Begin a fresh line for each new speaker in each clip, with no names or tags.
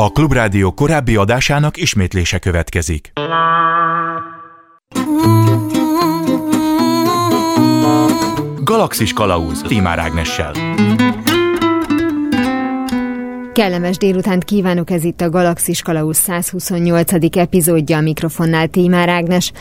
A Klubrádió korábbi adásának ismétlése következik. Galaxis Kalauz Timár Ágnessel.
Kellemes délutánt kívánok, ez itt a Galaxis Kalauz 128. epizódja a mikrofonnál Tímár Ágnes.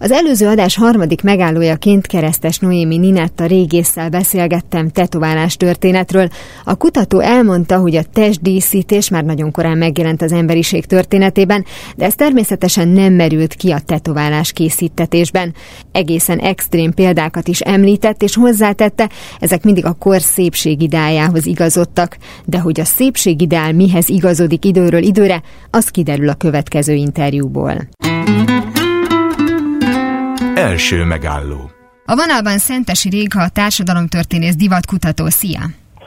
Az előző adás harmadik megállójaként keresztes Noémi Ninetta régésszel beszélgettem tetoválás történetről. A kutató elmondta, hogy a testdíszítés már nagyon korán megjelent az emberiség történetében, de ez természetesen nem merült ki a tetoválás készítetésben. Egészen extrém példákat is említett, és hozzátette, ezek mindig a kor szépségidájához igazodtak, de hogy a szépségideál mihez igazodik időről időre, az kiderül a következő interjúból.
Első megálló.
A vonalban Szentesi Réga, társadalomtörténész divatkutató. Szia!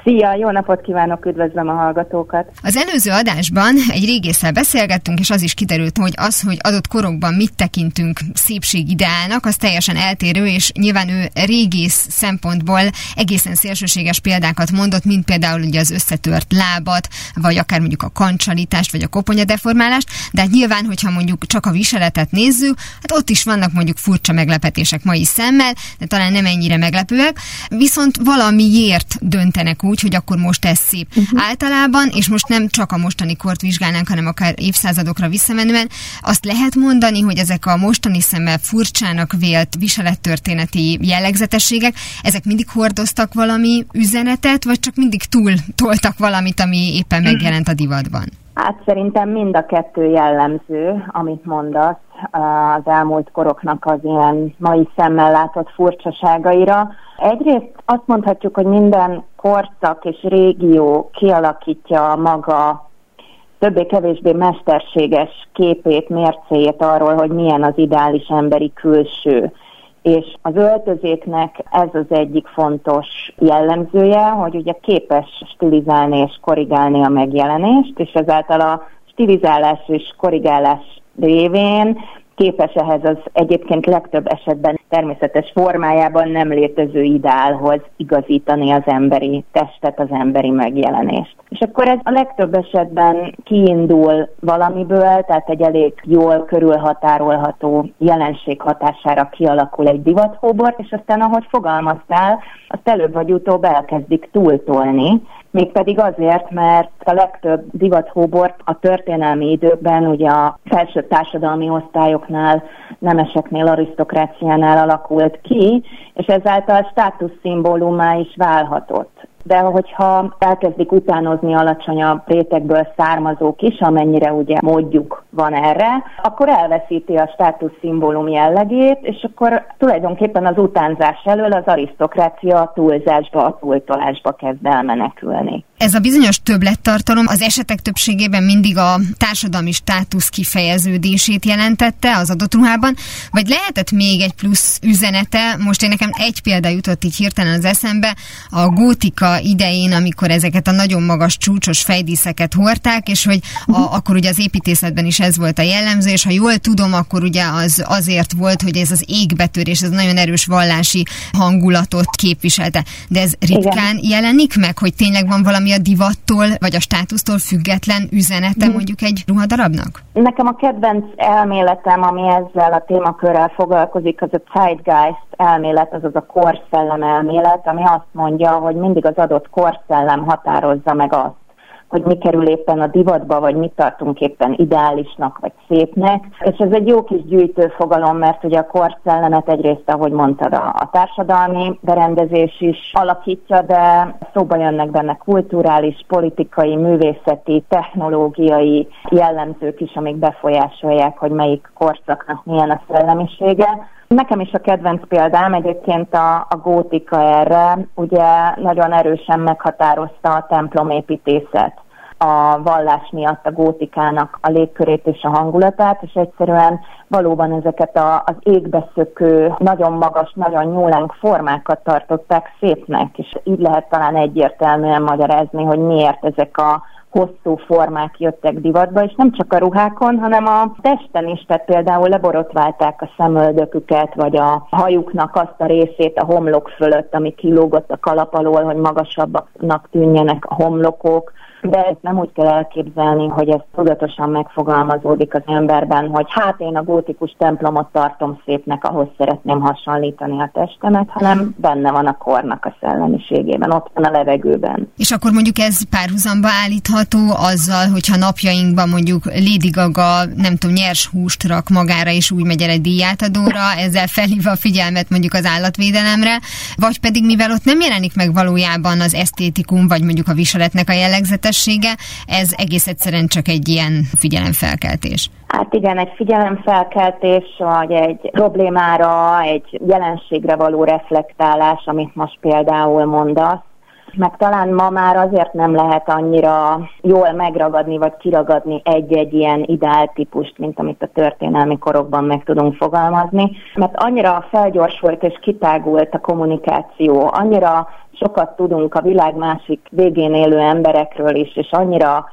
Szia, jó napot kívánok, üdvözlöm a hallgatókat.
Az előző adásban egy régésszel beszélgettünk, és az is kiderült, hogy az, hogy adott korokban mit tekintünk szépségideálnak, az teljesen eltérő, és nyilván ő régész szempontból egészen szélsőséges példákat mondott, mint például ugye az összetört lábat, vagy akár mondjuk a kancsalitást, vagy a koponyadeformálást, de hát nyilván, hogyha mondjuk csak a viseletet nézzük, hát ott is vannak mondjuk furcsa meglepetések mai szemmel, de talán nem ennyire meglepőek, viszont valamiért döntenek úgy, úgy, hogy akkor most ez szép. Uh-huh. Általában, és most nem csak a mostani kort vizsgálnánk, hanem akár évszázadokra visszamenően, azt lehet mondani, hogy ezek a mostani szemmel furcsának vélt viselettörténeti jellegzetességek, ezek mindig hordoztak valami üzenetet, vagy csak mindig túl toltak valamit, ami éppen megjelent a divatban?
Hát szerintem mind a kettő jellemző, amit mondasz az elmúlt koroknak az ilyen mai szemmel látott furcsaságaira. Egyrészt azt mondhatjuk, hogy minden korszak és régió kialakítja maga többé-kevésbé mesterséges képét, mércéjét arról, hogy milyen az ideális emberi külső. És az öltözéknek ez az egyik fontos jellemzője, hogy ugye képes stilizálni és korrigálni a megjelenést, és ezáltal a stilizálás és korrigálás révén képes ehhez az egyébként legtöbb esetben természetes formájában nem létező ideálhoz igazítani az emberi testet, az emberi megjelenést. És akkor ez a legtöbb esetben kiindul valamiből, tehát egy elég jól körülhatárolható jelenség hatására kialakul egy divathóbor, és aztán, ahogy fogalmaztál, azt előbb vagy utóbb elkezdik túltolni, mégpedig azért, mert a legtöbb divathóbort a történelmi időkben ugye a felső társadalmi osztályoknál, nemeseknél, arisztokráciánál alakult ki, és ezáltal státuszszimbólumá is válhatott de hogyha elkezdik utánozni alacsonyabb rétegből származók is, amennyire ugye módjuk van erre, akkor elveszíti a státusz szimbólum jellegét, és akkor tulajdonképpen az utánzás elől az arisztokrácia a túlzásba, a túltolásba kezd el menekülni.
Ez a bizonyos többlettartalom az esetek többségében mindig a társadalmi státusz kifejeződését jelentette az adott ruhában, vagy lehetett még egy plusz üzenete? Most én nekem egy példa jutott így hirtelen az eszembe, a gótika idején, amikor ezeket a nagyon magas csúcsos fejdíszeket hordták, és hogy a, uh-huh. akkor ugye az építészetben is ez volt a jellemző, és ha jól tudom, akkor ugye az azért volt, hogy ez az égbetörés, ez nagyon erős vallási hangulatot képviselte. De ez ritkán Igen. jelenik meg, hogy tényleg van valami a divattól, vagy a státusztól független üzenete mm. mondjuk egy ruhadarabnak?
Nekem a kedvenc elméletem, ami ezzel a témakörrel foglalkozik, az a Zeitgeist elmélet, azaz a korszellem elmélet, ami azt mondja, hogy mindig az adott korszellem határozza meg azt, hogy mi kerül éppen a divatba, vagy mit tartunk éppen ideálisnak, vagy szépnek. És ez egy jó kis gyűjtő fogalom, mert ugye a korszellemet egyrészt, ahogy mondtad, a, a társadalmi berendezés is alakítja, de szóba jönnek benne kulturális, politikai, művészeti, technológiai jellemzők is, amik befolyásolják, hogy melyik korszaknak milyen a szellemisége. Nekem is a kedvenc példám egyébként a, a gótika erre, ugye nagyon erősen meghatározta a templomépítészet. A vallás miatt a gótikának a légkörét és a hangulatát, és egyszerűen valóban ezeket a, az égbeszökő, nagyon magas, nagyon nyúlánk formákat tartották szépnek, és így lehet talán egyértelműen magyarázni, hogy miért ezek a hosszú formák jöttek divatba, és nem csak a ruhákon, hanem a testen is, tehát például leborotválták a szemöldöküket, vagy a hajuknak azt a részét a homlok fölött, ami kilógott a kalap alól, hogy magasabbnak tűnjenek a homlokok, de ezt nem úgy kell elképzelni, hogy ez tudatosan megfogalmazódik az emberben, hogy hát én a gótikus templomot tartom szépnek, ahhoz szeretném hasonlítani a testemet, hanem benne van a kornak a szellemiségében, ott van a levegőben.
És akkor mondjuk ez párhuzamba állítható azzal, hogyha napjainkban mondjuk Lady Gaga, nem tudom, nyers húst rak magára, és úgy megy el egy díjátadóra, ezzel felhívva a figyelmet mondjuk az állatvédelemre, vagy pedig mivel ott nem jelenik meg valójában az esztétikum, vagy mondjuk a viseletnek a jellegzete, képessége, ez egész egyszerűen csak egy ilyen figyelemfelkeltés.
Hát igen, egy figyelemfelkeltés, vagy egy problémára, egy jelenségre való reflektálás, amit most például mondasz, meg talán ma már azért nem lehet annyira jól megragadni vagy kiragadni egy-egy ilyen ideáltípust, mint amit a történelmi korokban meg tudunk fogalmazni, mert annyira felgyorsult és kitágult a kommunikáció, annyira sokat tudunk a világ másik végén élő emberekről is, és annyira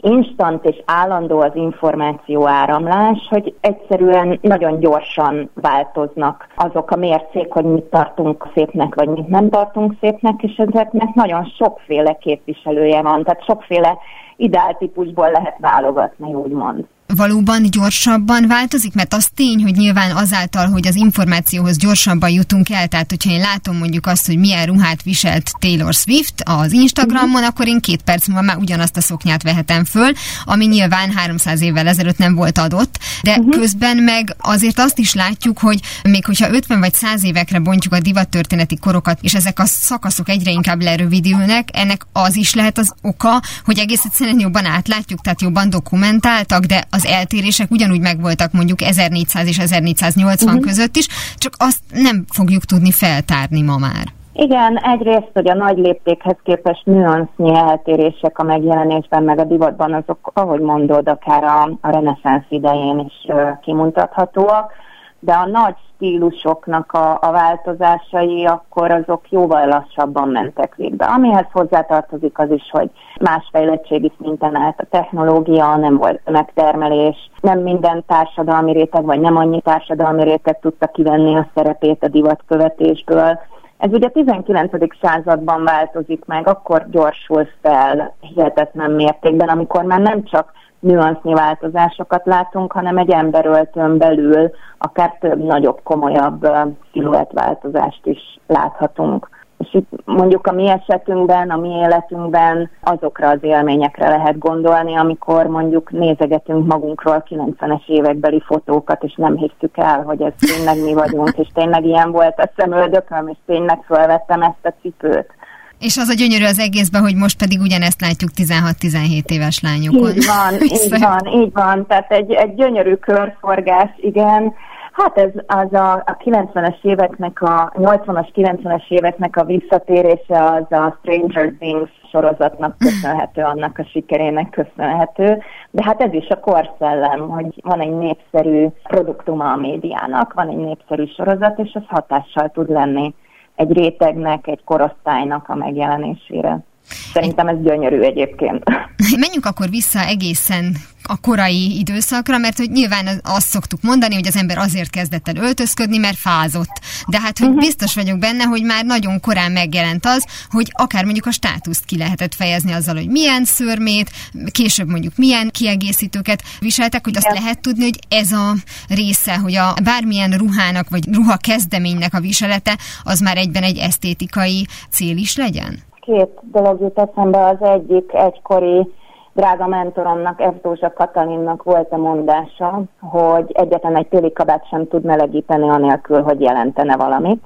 instant és állandó az információ áramlás, hogy egyszerűen nagyon gyorsan változnak azok a mércék, hogy mit tartunk szépnek, vagy mit nem tartunk szépnek, és ezeknek nagyon sokféle képviselője van, tehát sokféle ideáltípusból lehet válogatni, úgymond
valóban gyorsabban változik? Mert az tény, hogy nyilván azáltal, hogy az információhoz gyorsabban jutunk el, tehát hogyha én látom mondjuk azt, hogy milyen ruhát viselt Taylor Swift az Instagramon, uh-huh. akkor én két perc múlva már ugyanazt a szoknyát vehetem föl, ami nyilván 300 évvel ezelőtt nem volt adott, de uh-huh. közben meg azért azt is látjuk, hogy még hogyha 50 vagy 100 évekre bontjuk a divattörténeti korokat, és ezek a szakaszok egyre inkább lerövidülnek, ennek az is lehet az oka, hogy egész egyszerűen jobban átlátjuk, tehát jobban dokumentáltak, de az eltérések ugyanúgy megvoltak mondjuk 1400 és 1480 uh-huh. között is, csak azt nem fogjuk tudni feltárni ma már.
Igen, egyrészt, hogy a nagy léptékhez képest nüansznyi eltérések a megjelenésben, meg a divatban, azok, ahogy mondod, akár a, a reneszánsz idején is uh, kimutathatóak de a nagy stílusoknak a, a változásai akkor azok jóval lassabban mentek végbe. Amihez hozzátartozik az is, hogy más fejlettségi szinten állt a technológia, nem volt megtermelés, nem minden társadalmi réteg, vagy nem annyi társadalmi réteg tudta kivenni a szerepét a divatkövetésből. Ez ugye a 19. században változik meg, akkor gyorsul fel hihetetlen mértékben, amikor már nem csak nüansznyi változásokat látunk, hanem egy emberöltön belül akár több nagyobb, komolyabb sziluettváltozást is láthatunk. És itt mondjuk a mi esetünkben, a mi életünkben azokra az élményekre lehet gondolni, amikor mondjuk nézegetünk magunkról 90-es évekbeli fotókat, és nem hisztük el, hogy ez tényleg mi vagyunk, és tényleg ilyen volt a szemöldököm, és tényleg felvettem ezt a cipőt.
És az a gyönyörű az egészben, hogy most pedig ugyanezt látjuk 16-17 éves lányokon.
Így van, így van, így van. Tehát egy, egy gyönyörű körforgás, igen. Hát ez az a, a 90-es éveknek, a 80-as, 90-es éveknek a visszatérése az a Stranger Things sorozatnak köszönhető, annak a sikerének köszönhető. De hát ez is a korszellem, hogy van egy népszerű produktuma a médiának, van egy népszerű sorozat, és az hatással tud lenni egy rétegnek, egy korosztálynak a megjelenésére. Szerintem ez gyönyörű egyébként.
Menjünk akkor vissza egészen a korai időszakra, mert hogy nyilván azt szoktuk mondani, hogy az ember azért kezdett el öltözködni, mert fázott. De hát, hogy uh-huh. biztos vagyok benne, hogy már nagyon korán megjelent az, hogy akár mondjuk a státuszt ki lehetett fejezni azzal, hogy milyen szörmét, később mondjuk milyen kiegészítőket viseltek, hogy azt lehet tudni, hogy ez a része, hogy a bármilyen ruhának vagy ruha kezdeménynek a viselete, az már egyben egy esztétikai cél is legyen?
Két dolog jut eszembe, az egyik egykori drága mentoromnak, F. Dózsa Katalinnak volt a mondása, hogy egyetlen egy téli kabát sem tud melegíteni anélkül, hogy jelentene valamit.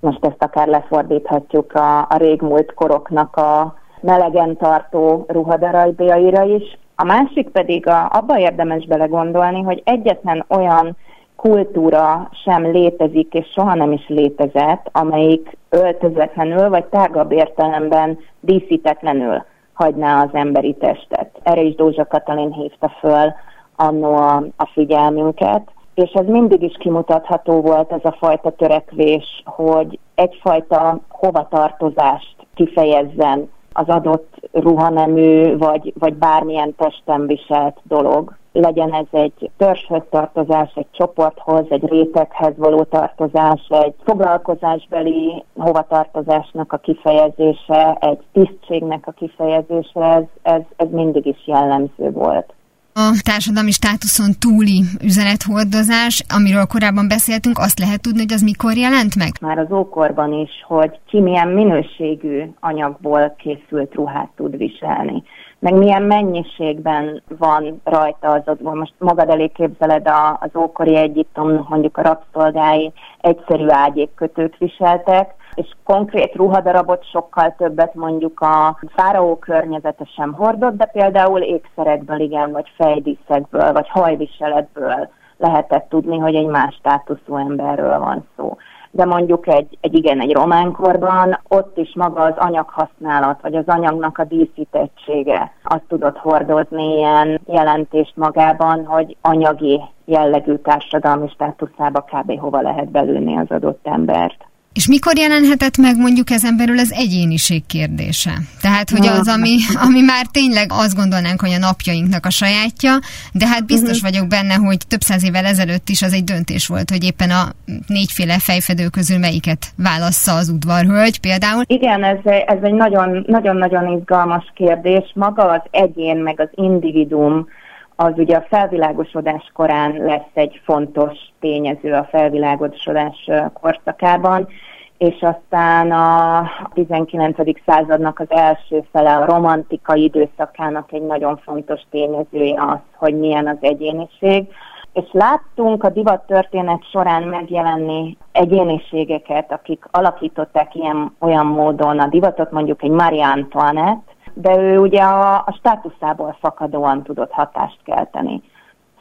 Most ezt akár lefordíthatjuk a, a régmúlt koroknak a melegen tartó ruhadarabjaira is. A másik pedig a, abba érdemes belegondolni, hogy egyetlen olyan kultúra sem létezik, és soha nem is létezett, amelyik öltözetlenül vagy tágabb értelemben díszítetlenül hagyná az emberi testet. Erre is Dózsa Katalin hívta föl annó a, a figyelmünket, és ez mindig is kimutatható volt ez a fajta törekvés, hogy egyfajta hovatartozást kifejezzen az adott ruhanemű, vagy, vagy bármilyen testen viselt dolog. Legyen ez egy törzshöz tartozás, egy csoporthoz, egy réteghez való tartozás, egy foglalkozásbeli hovatartozásnak a kifejezése, egy tisztségnek a kifejezése, ez, ez, ez mindig is jellemző volt
a társadalmi státuszon túli üzenethordozás, amiről korábban beszéltünk, azt lehet tudni, hogy az mikor jelent meg?
Már az ókorban is, hogy ki milyen minőségű anyagból készült ruhát tud viselni meg milyen mennyiségben van rajta az ott, most magad elé képzeled a, az ókori Egyiptomnak mondjuk a rabszolgái egyszerű ágyékkötőt viseltek, és konkrét ruhadarabot sokkal többet mondjuk a fáraó környezete sem hordott, de például ékszerekből igen, vagy fejdíszekből, vagy hajviseletből lehetett tudni, hogy egy más státuszú emberről van szó de mondjuk egy, egy igen, egy románkorban ott is maga az anyaghasználat, vagy az anyagnak a díszítettsége, azt tudott hordozni ilyen jelentést magában, hogy anyagi jellegű társadalmi státuszába kb. hova lehet belülni az adott embert.
És mikor jelenhetett meg mondjuk ezen belül az egyéniség kérdése? Tehát, hogy az, ami, ami már tényleg azt gondolnánk, hogy a napjainknak a sajátja, de hát biztos uh-huh. vagyok benne, hogy több száz évvel ezelőtt is az egy döntés volt, hogy éppen a négyféle fejfedő közül melyiket válassza az udvarhölgy például.
Igen, ez, ez egy nagyon-nagyon izgalmas kérdés. Maga az egyén, meg az individuum az ugye a felvilágosodás korán lesz egy fontos tényező a felvilágosodás korszakában, és aztán a 19. századnak az első fele a romantikai időszakának egy nagyon fontos tényezője az, hogy milyen az egyéniség. És láttunk a divat történet során megjelenni egyéniségeket, akik alakították ilyen olyan módon a divatot, mondjuk egy Marie Antoinette, de ő ugye a, a státuszából fakadóan tudott hatást kelteni.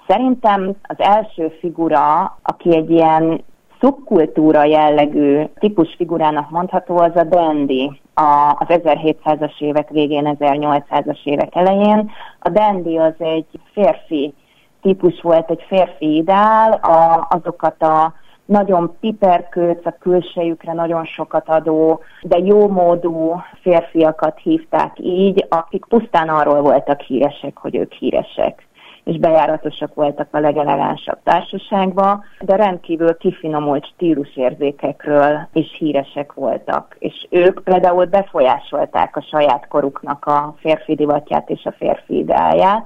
Szerintem az első figura, aki egy ilyen szubkultúra jellegű típusfigurának mondható, az a dandy a, az 1700-as évek végén, 1800-as évek elején. A dandy az egy férfi típus volt, egy férfi ideál, a, azokat a nagyon piperkőc, a külsejükre nagyon sokat adó, de jó módú férfiakat hívták így, akik pusztán arról voltak híresek, hogy ők híresek és bejáratosak voltak a legelegánsabb társaságba, de rendkívül kifinomult stílusérzékekről is híresek voltak. És ők például befolyásolták a saját koruknak a férfi divatját és a férfi ideáját,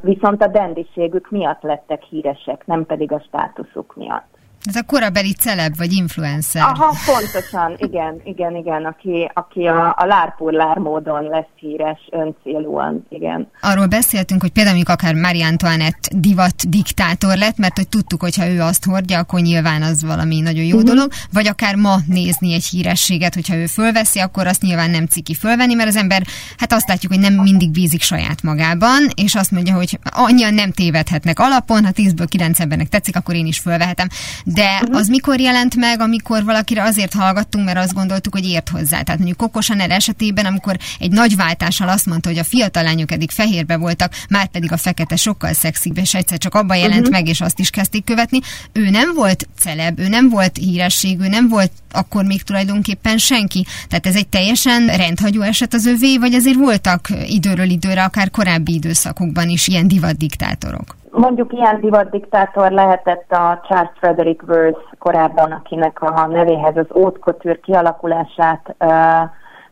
viszont a dendiségük miatt lettek híresek, nem pedig a státuszuk miatt.
Ez a korabeli celeb vagy influencer.
Aha, pontosan, igen, igen, igen, aki, aki a, a lárpurlár módon lesz híres öncélúan, igen.
Arról beszéltünk, hogy például akár Marie Antoinette divat diktátor lett, mert hogy tudtuk, hogy ha ő azt hordja, akkor nyilván az valami nagyon jó uh-huh. dolog, vagy akár ma nézni egy hírességet, hogyha ő fölveszi, akkor azt nyilván nem ciki fölvenni, mert az ember, hát azt látjuk, hogy nem mindig bízik saját magában, és azt mondja, hogy annyian nem tévedhetnek alapon, ha 10-ből 9 embernek tetszik, akkor én is fölvehetem de uh-huh. az mikor jelent meg, amikor valakire azért hallgattunk, mert azt gondoltuk, hogy ért hozzá. Tehát mondjuk Coco Chanel esetében, amikor egy nagy váltással azt mondta, hogy a fiatal lányok eddig fehérbe voltak, már pedig a fekete sokkal szexibb, és egyszer csak abban jelent uh-huh. meg, és azt is kezdték követni. Ő nem volt celeb, ő nem volt híresség, ő nem volt akkor még tulajdonképpen senki. Tehát ez egy teljesen rendhagyó eset az övé, vagy azért voltak időről időre, akár korábbi időszakokban is ilyen divatdiktátorok?
Mondjuk ilyen divatdiktátor lehetett a Charles Frederick Worth korábban, akinek a nevéhez az ótkotűr kialakulását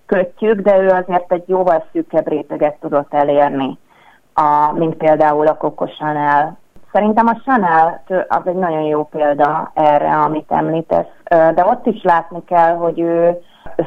kötjük, de ő azért egy jóval szűkebb réteget tudott elérni, a, mint például a Coco Chanel. Szerintem a Chanel az egy nagyon jó példa erre, amit említesz, de ott is látni kell, hogy ő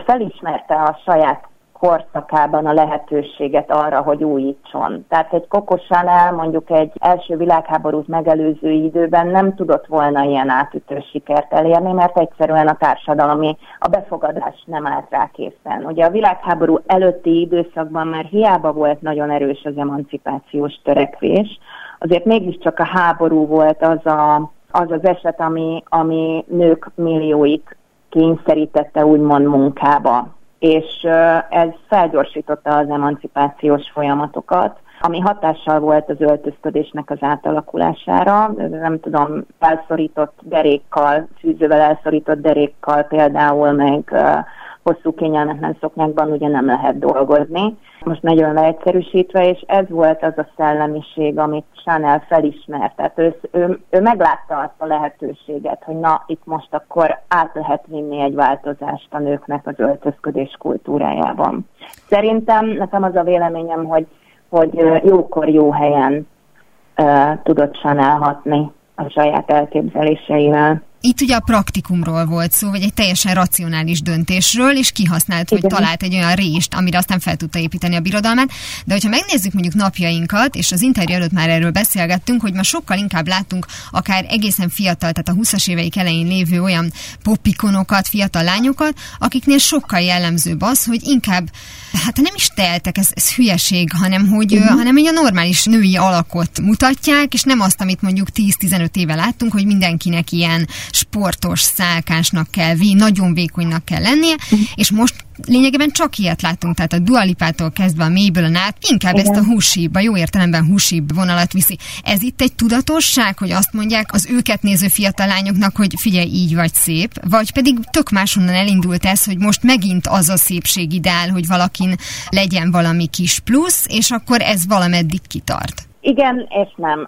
felismerte a saját korszakában a lehetőséget arra, hogy újítson. Tehát egy Chanel mondjuk egy első világháborút megelőző időben nem tudott volna ilyen átütő sikert elérni, mert egyszerűen a társadalmi, a befogadás nem állt rá készen. Ugye a világháború előtti időszakban már hiába volt nagyon erős az emancipációs törekvés, azért mégiscsak a háború volt az a, az, az eset, ami, ami nők millióit kényszerítette úgymond munkába és ez felgyorsította az emancipációs folyamatokat, ami hatással volt az öltözködésnek az átalakulására. Nem tudom, elszorított derékkal, fűzővel elszorított derékkal például, meg hosszú kényelmetlen szoknyákban ugye nem lehet dolgozni. Most nagyon leegyszerűsítve, és ez volt az a szellemiség, amit Chanel felismert. Tehát ő, ő, ő meglátta azt a lehetőséget, hogy na, itt most akkor át lehet vinni egy változást a nőknek az öltözködés kultúrájában. Szerintem nekem az a véleményem, hogy, hogy jókor jó helyen tudott Chanel hatni a saját elképzeléseivel.
Itt ugye a praktikumról volt szó, vagy egy teljesen racionális döntésről, és kihasznált, hogy talált egy olyan rést, amire aztán fel tudta építeni a birodalmát. De hogyha megnézzük mondjuk napjainkat, és az interjú előtt már erről beszélgettünk, hogy ma sokkal inkább látunk akár egészen fiatal, tehát a 20-as éveik elején lévő olyan popikonokat, fiatal lányokat, akiknél sokkal jellemzőbb az, hogy inkább, hát nem is teltek, ez, ez hülyeség, hanem hogy uh-huh. hanem egy a normális női alakot mutatják, és nem azt, amit mondjuk 10-15 éve láttunk, hogy mindenkinek ilyen sportos szálkásnak kell, nagyon vékonynak kell lennie, uh-huh. és most lényegében csak ilyet látunk, tehát a dualipától kezdve a mélyből át, inkább Igen. ezt a húsibb, a jó értelemben húsibb vonalat viszi. Ez itt egy tudatosság, hogy azt mondják az őket néző fiatal lányoknak, hogy figyelj, így vagy szép, vagy pedig tök máshonnan elindult ez, hogy most megint az a szépség ideál, hogy valakin legyen valami kis plusz, és akkor ez valameddig kitart.
Igen, és nem.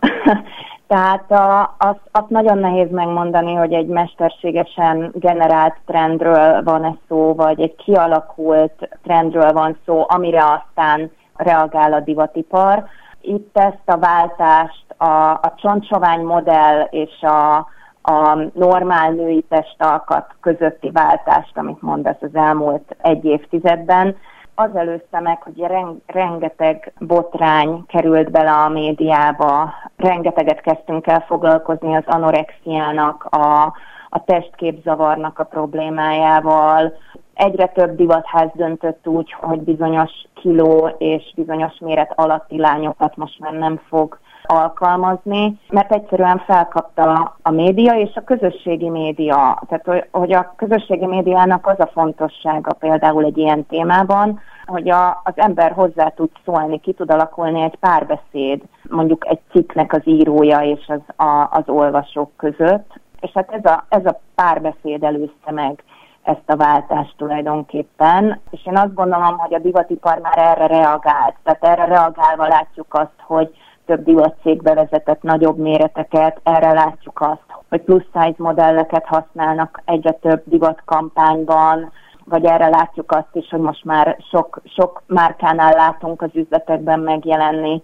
Tehát a, azt, azt nagyon nehéz megmondani, hogy egy mesterségesen generált trendről van ez szó, vagy egy kialakult trendről van szó, amire aztán reagál a divatipar. Itt ezt a váltást, a, a csontsovány modell és a, a normál női testalkat közötti váltást, amit mondasz az elmúlt egy évtizedben, az előzte meg, hogy rengeteg botrány került bele a médiába, rengeteget kezdtünk el foglalkozni az anorexiának, a, a testképzavarnak a problémájával. Egyre több divatház döntött úgy, hogy bizonyos kiló és bizonyos méret alatti lányokat most már nem fog alkalmazni, mert egyszerűen felkapta a média és a közösségi média. Tehát, hogy a közösségi médiának az a fontossága például egy ilyen témában, hogy a, az ember hozzá tud szólni, ki tud alakulni egy párbeszéd, mondjuk egy cikknek az írója és az, a, az olvasók között, és hát ez a, ez a párbeszéd előzte meg ezt a váltást tulajdonképpen, és én azt gondolom, hogy a divatipar már erre reagált. Tehát erre reagálva látjuk azt, hogy több divatcég bevezetett nagyobb méreteket, erre látjuk azt, hogy plusz size modelleket használnak egyre több divatkampányban, vagy erre látjuk azt is, hogy most már sok, sok márkánál látunk az üzletekben megjelenni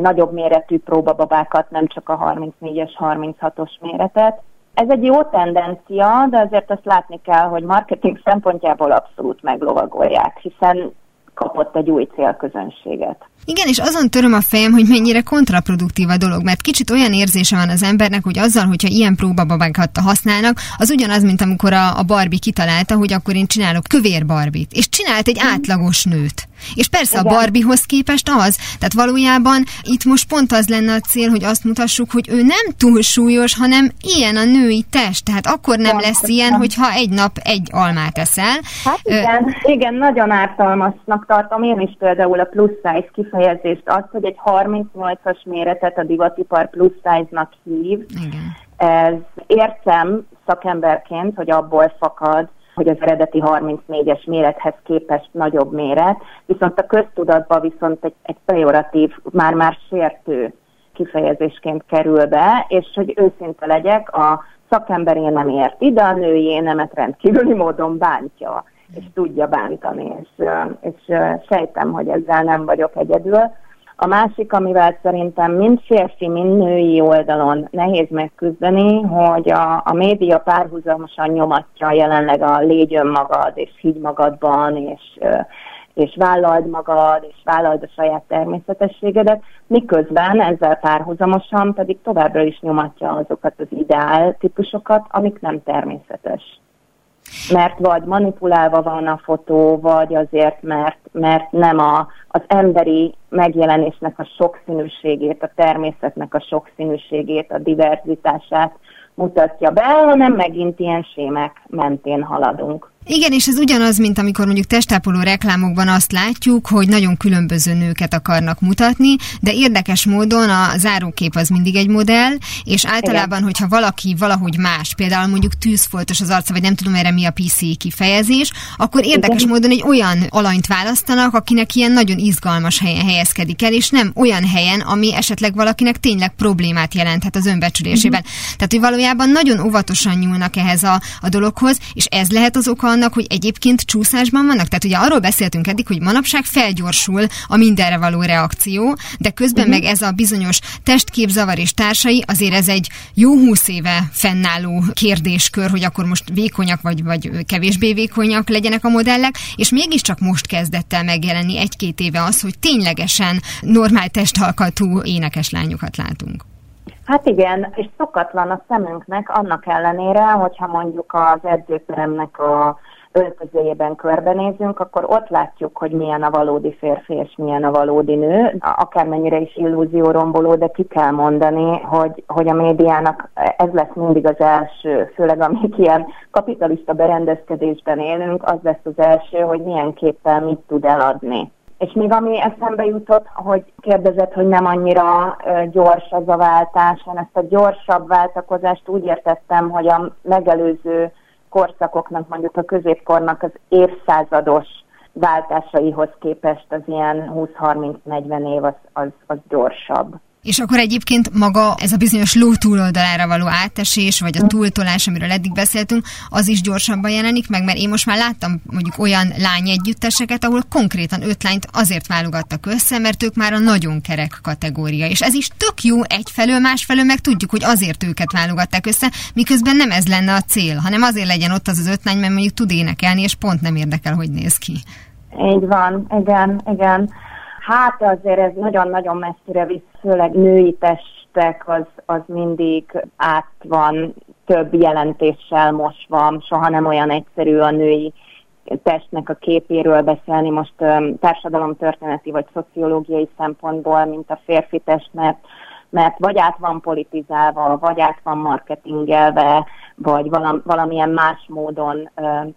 nagyobb méretű próbababákat, nem csak a 34-es, 36-os méretet. Ez egy jó tendencia, de azért azt látni kell, hogy marketing szempontjából abszolút meglovagolják, hiszen kapott egy új célközönséget.
Igen, és azon töröm a fejem, hogy mennyire kontraproduktív a dolog, mert kicsit olyan érzése van az embernek, hogy azzal, hogyha ilyen próbababákat használnak, az ugyanaz, mint amikor a, a Barbie kitalálta, hogy akkor én csinálok kövér Barbit, és csinált egy átlagos nőt. És persze Igen. a Barbiehoz képest az, tehát valójában itt most pont az lenne a cél, hogy azt mutassuk, hogy ő nem túl súlyos, hanem ilyen a női test, tehát akkor nem lesz ilyen, hogyha egy nap egy almát eszel.
Hát igen, Ö... igen, nagyon ártalmasnak tartom én is például a plus size kifejezést, azt, hogy egy 38-as méretet a divatipar plus size-nak hív. Igen. Ez értem szakemberként, hogy abból fakad, hogy az eredeti 34-es mérethez képest nagyobb méret, viszont a köztudatban viszont egy, egy pejoratív, már-már sértő kifejezésként kerül be, és hogy őszinte legyek, a szakemberé nem ért ide, a női nemet rendkívüli módon bántja, és tudja bántani, és, és sejtem, hogy ezzel nem vagyok egyedül. A másik, amivel szerintem mind férfi, mind női oldalon nehéz megküzdeni, hogy a, a média párhuzamosan nyomatja jelenleg a légy önmagad, és higgy magadban, és, és vállald magad, és vállald a saját természetességedet, miközben ezzel párhuzamosan pedig továbbra is nyomatja azokat az ideál típusokat, amik nem természetes mert vagy manipulálva van a fotó, vagy azért, mert, mert nem a, az emberi megjelenésnek a sokszínűségét, a természetnek a sokszínűségét, a diverzitását mutatja be, hanem megint ilyen sémek mentén haladunk.
Igen, és ez ugyanaz, mint amikor mondjuk testápoló reklámokban azt látjuk, hogy nagyon különböző nőket akarnak mutatni, de érdekes módon a zárókép az mindig egy modell, és általában, Igen. hogyha valaki valahogy más, például mondjuk tűzfoltos az arca, vagy nem tudom erre mi a PC kifejezés, akkor érdekes Igen. módon egy olyan alanyt választanak, akinek ilyen nagyon izgalmas helyen helyezkedik el, és nem olyan helyen, ami esetleg valakinek tényleg problémát jelenthet az önbecsülésében. Uh-huh. Tehát, hogy valójában nagyon óvatosan nyúlnak ehhez a, a dologhoz, és ez lehet az oka annak, hogy egyébként csúszásban vannak? Tehát ugye arról beszéltünk eddig, hogy manapság felgyorsul a mindenre való reakció, de közben uh-huh. meg ez a bizonyos testképzavar és társai, azért ez egy jó húsz éve fennálló kérdéskör, hogy akkor most vékonyak vagy, vagy kevésbé vékonyak legyenek a modellek, és mégiscsak most kezdett el megjelenni egy-két éve az, hogy ténylegesen normál testalkatú énekes lányokat látunk.
Hát igen, és szokatlan a szemünknek annak ellenére, hogyha mondjuk az edzőteremnek a öltözőjében körbenézünk, akkor ott látjuk, hogy milyen a valódi férfi és milyen a valódi nő. Akármennyire is romboló, de ki kell mondani, hogy, hogy a médiának ez lesz mindig az első, főleg amik ilyen kapitalista berendezkedésben élünk, az lesz az első, hogy milyen képpel mit tud eladni. És még ami eszembe jutott, hogy kérdezett, hogy nem annyira gyors az a váltás, én ezt a gyorsabb váltakozást úgy értettem, hogy a megelőző korszakoknak, mondjuk a középkornak az évszázados váltásaihoz képest az ilyen 20-30-40 év az, az, az gyorsabb.
És akkor egyébként maga ez a bizonyos ló túloldalára való átesés, vagy a túltolás, amiről eddig beszéltünk, az is gyorsabban jelenik meg, mert én most már láttam mondjuk olyan lány együtteseket, ahol konkrétan öt lányt azért válogattak össze, mert ők már a nagyon kerek kategória. És ez is tök jó egyfelől, másfelől meg tudjuk, hogy azért őket válogatták össze, miközben nem ez lenne a cél, hanem azért legyen ott az az öt lány, mert mondjuk tud énekelni, és pont nem érdekel, hogy néz ki.
Így van, igen, igen. Hát azért ez nagyon-nagyon messzire visz, főleg női testek, az, az mindig át van több jelentéssel mosva, soha nem olyan egyszerű a női testnek a képéről beszélni. Most um, társadalomtörténeti vagy szociológiai szempontból, mint a férfi test, mert, mert vagy át van politizálva, vagy át van marketingelve, vagy valam, valamilyen más módon um,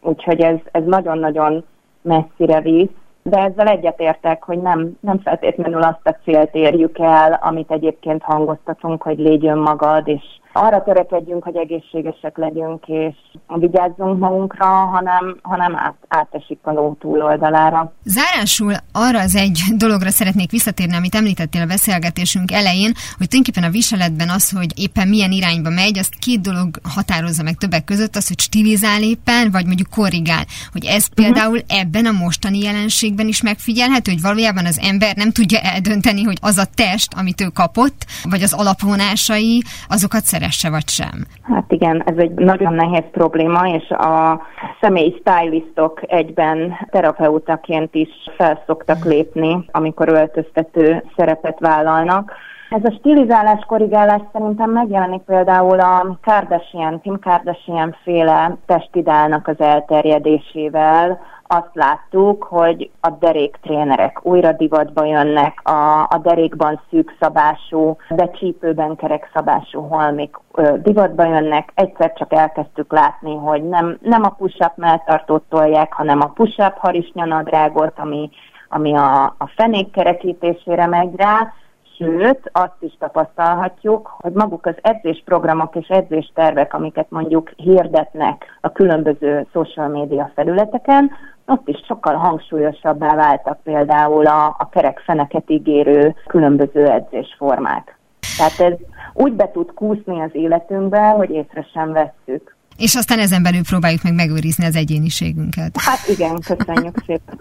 úgyhogy ez, ez nagyon-nagyon messzire visz, de ezzel egyetértek, hogy nem, nem feltétlenül azt a célt érjük el, amit egyébként hangoztatunk, hogy légy önmagad, és arra törekedjünk, hogy egészségesek legyünk, és vigyázzunk magunkra, hanem, hanem át, átesik a ló túloldalára.
Zárásul arra az egy dologra szeretnék visszatérni, amit említettél a beszélgetésünk elején, hogy tulajdonképpen a viseletben az, hogy éppen milyen irányba megy, azt két dolog határozza meg többek között, az, hogy stilizál éppen, vagy mondjuk korrigál. Hogy ez uh-huh. például ebben a mostani jelenségben is megfigyelhető, hogy valójában az ember nem tudja eldönteni, hogy az a test, amit ő kapott, vagy az alapvonásai, azokat szeresse vagy sem.
Hát igen, ez egy nagyon nehéz probléma, és a személyi stylistok egyben terapeutaként is felszoktak lépni, amikor öltöztető szerepet vállalnak. Ez a stilizálás, korrigálás szerintem megjelenik például a Kardashian, Tim Kardashian féle testidálnak az elterjedésével, azt láttuk, hogy a deréktrénerek újra divatba jönnek, a, a derékban szűkszabású, de csípőben kerekszabású holmik divatba jönnek. Egyszer csak elkezdtük látni, hogy nem, nem a push-up melltartót tolják, hanem a push-up harisnyanadrágot, ami, ami a, a fenék kerekítésére megy rá, Sőt, azt is tapasztalhatjuk, hogy maguk az edzésprogramok és edzéstervek, amiket mondjuk hirdetnek a különböző social média felületeken, ott is sokkal hangsúlyosabbá váltak például a, a kerek feneket ígérő különböző edzésformák. Tehát ez úgy be tud kúszni az életünkbe, hogy észre sem vesszük.
És aztán ezen belül próbáljuk meg megőrizni az egyéniségünket.
Hát igen, köszönjük szépen.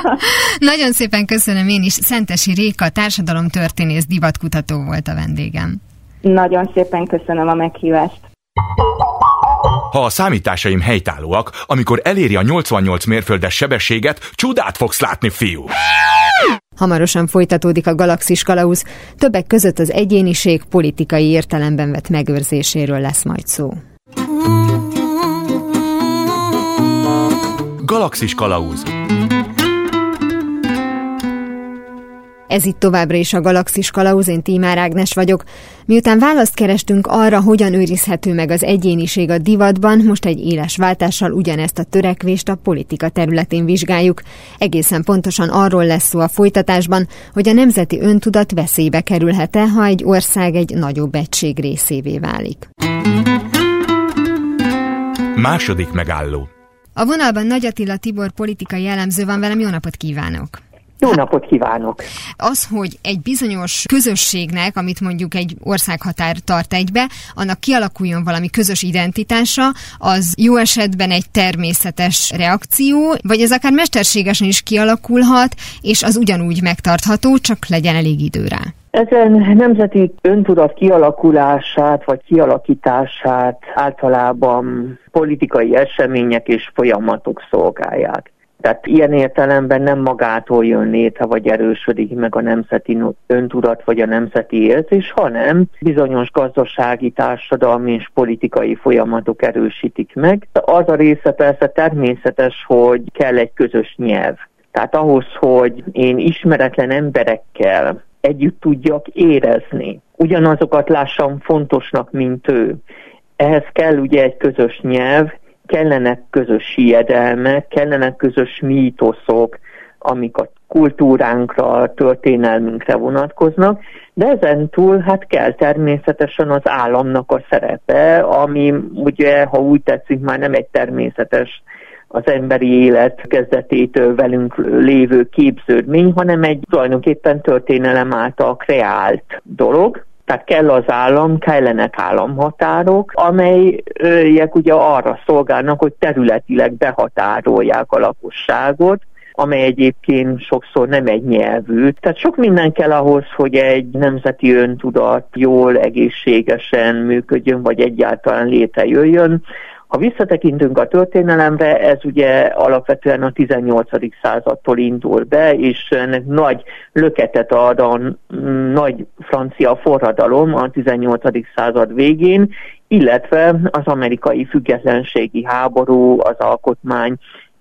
Nagyon szépen köszönöm én is. Szentesi Réka, társadalomtörténész divatkutató volt a vendégem.
Nagyon szépen köszönöm a meghívást.
Ha a számításaim helytállóak, amikor eléri a 88 mérföldes sebességet, csodát fogsz látni, fiú!
Hamarosan folytatódik a Galaxis Kalauz, többek között az egyéniség politikai értelemben vett megőrzéséről lesz majd szó.
Galaxis Kalauz
Ez itt továbbra is a Galaxis Kalauz, én Tímár Ágnes vagyok. Miután választ kerestünk arra, hogyan őrizhető meg az egyéniség a divatban, most egy éles váltással ugyanezt a törekvést a politika területén vizsgáljuk. Egészen pontosan arról lesz szó a folytatásban, hogy a nemzeti öntudat veszélybe kerülhet-e, ha egy ország egy nagyobb egység részévé válik.
Második megálló
a vonalban Nagy Attila Tibor politikai jellemző van velem, jó napot kívánok!
Jó napot kívánok!
Az, hogy egy bizonyos közösségnek, amit mondjuk egy országhatár tart egybe, annak kialakuljon valami közös identitása, az jó esetben egy természetes reakció, vagy ez akár mesterségesen is kialakulhat, és az ugyanúgy megtartható, csak legyen elég idő rá.
Ezen nemzeti öntudat kialakulását vagy kialakítását általában politikai események és folyamatok szolgálják. Tehát ilyen értelemben nem magától jön létre, vagy erősödik meg a nemzeti öntudat, vagy a nemzeti érzés, hanem bizonyos gazdasági, társadalmi és politikai folyamatok erősítik meg. Az a része persze természetes, hogy kell egy közös nyelv. Tehát ahhoz, hogy én ismeretlen emberekkel együtt tudjak érezni, ugyanazokat lássam fontosnak, mint ő. Ehhez kell ugye egy közös nyelv, kellenek közös hiedelmek, kellenek közös mítoszok, amik a kultúránkra, a történelmünkre vonatkoznak, de ezen túl hát kell természetesen az államnak a szerepe, ami ugye, ha úgy tetszik, már nem egy természetes az emberi élet kezdetétől velünk lévő képződmény, hanem egy tulajdonképpen történelem által kreált dolog. Tehát kell az állam, kellenek államhatárok, amelyek ugye arra szolgálnak, hogy területileg behatárolják a lakosságot, amely egyébként sokszor nem egy nyelvű. Tehát sok minden kell ahhoz, hogy egy nemzeti öntudat jól, egészségesen működjön, vagy egyáltalán létrejöjjön. Ha visszatekintünk a történelemre, ez ugye alapvetően a 18. századtól indul be, és ennek nagy löketet ad a nagy francia forradalom a 18. század végén, illetve az amerikai függetlenségi háború, az alkotmány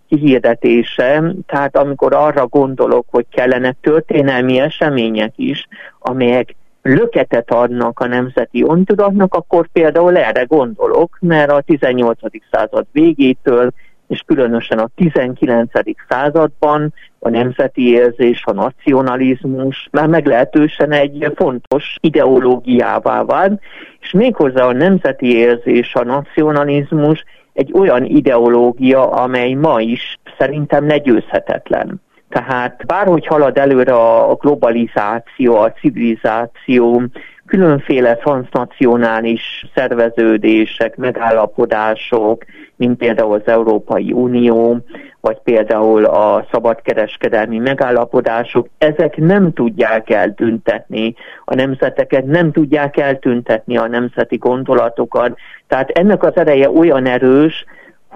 kihirdetése, tehát amikor arra gondolok, hogy kellene történelmi események is, amelyek löketet adnak a nemzeti öntudatnak, akkor például erre gondolok, mert a 18. század végétől és különösen a 19. században a nemzeti érzés, a nacionalizmus már meglehetősen egy fontos ideológiává vált, és méghozzá a nemzeti érzés, a nacionalizmus egy olyan ideológia, amely ma is szerintem legyőzhetetlen. Tehát bárhogy halad előre a globalizáció, a civilizáció, különféle transnacionális szerveződések, megállapodások, mint például az Európai Unió, vagy például a szabadkereskedelmi megállapodások, ezek nem tudják eltüntetni a nemzeteket, nem tudják eltüntetni a nemzeti gondolatokat. Tehát ennek az ereje olyan erős,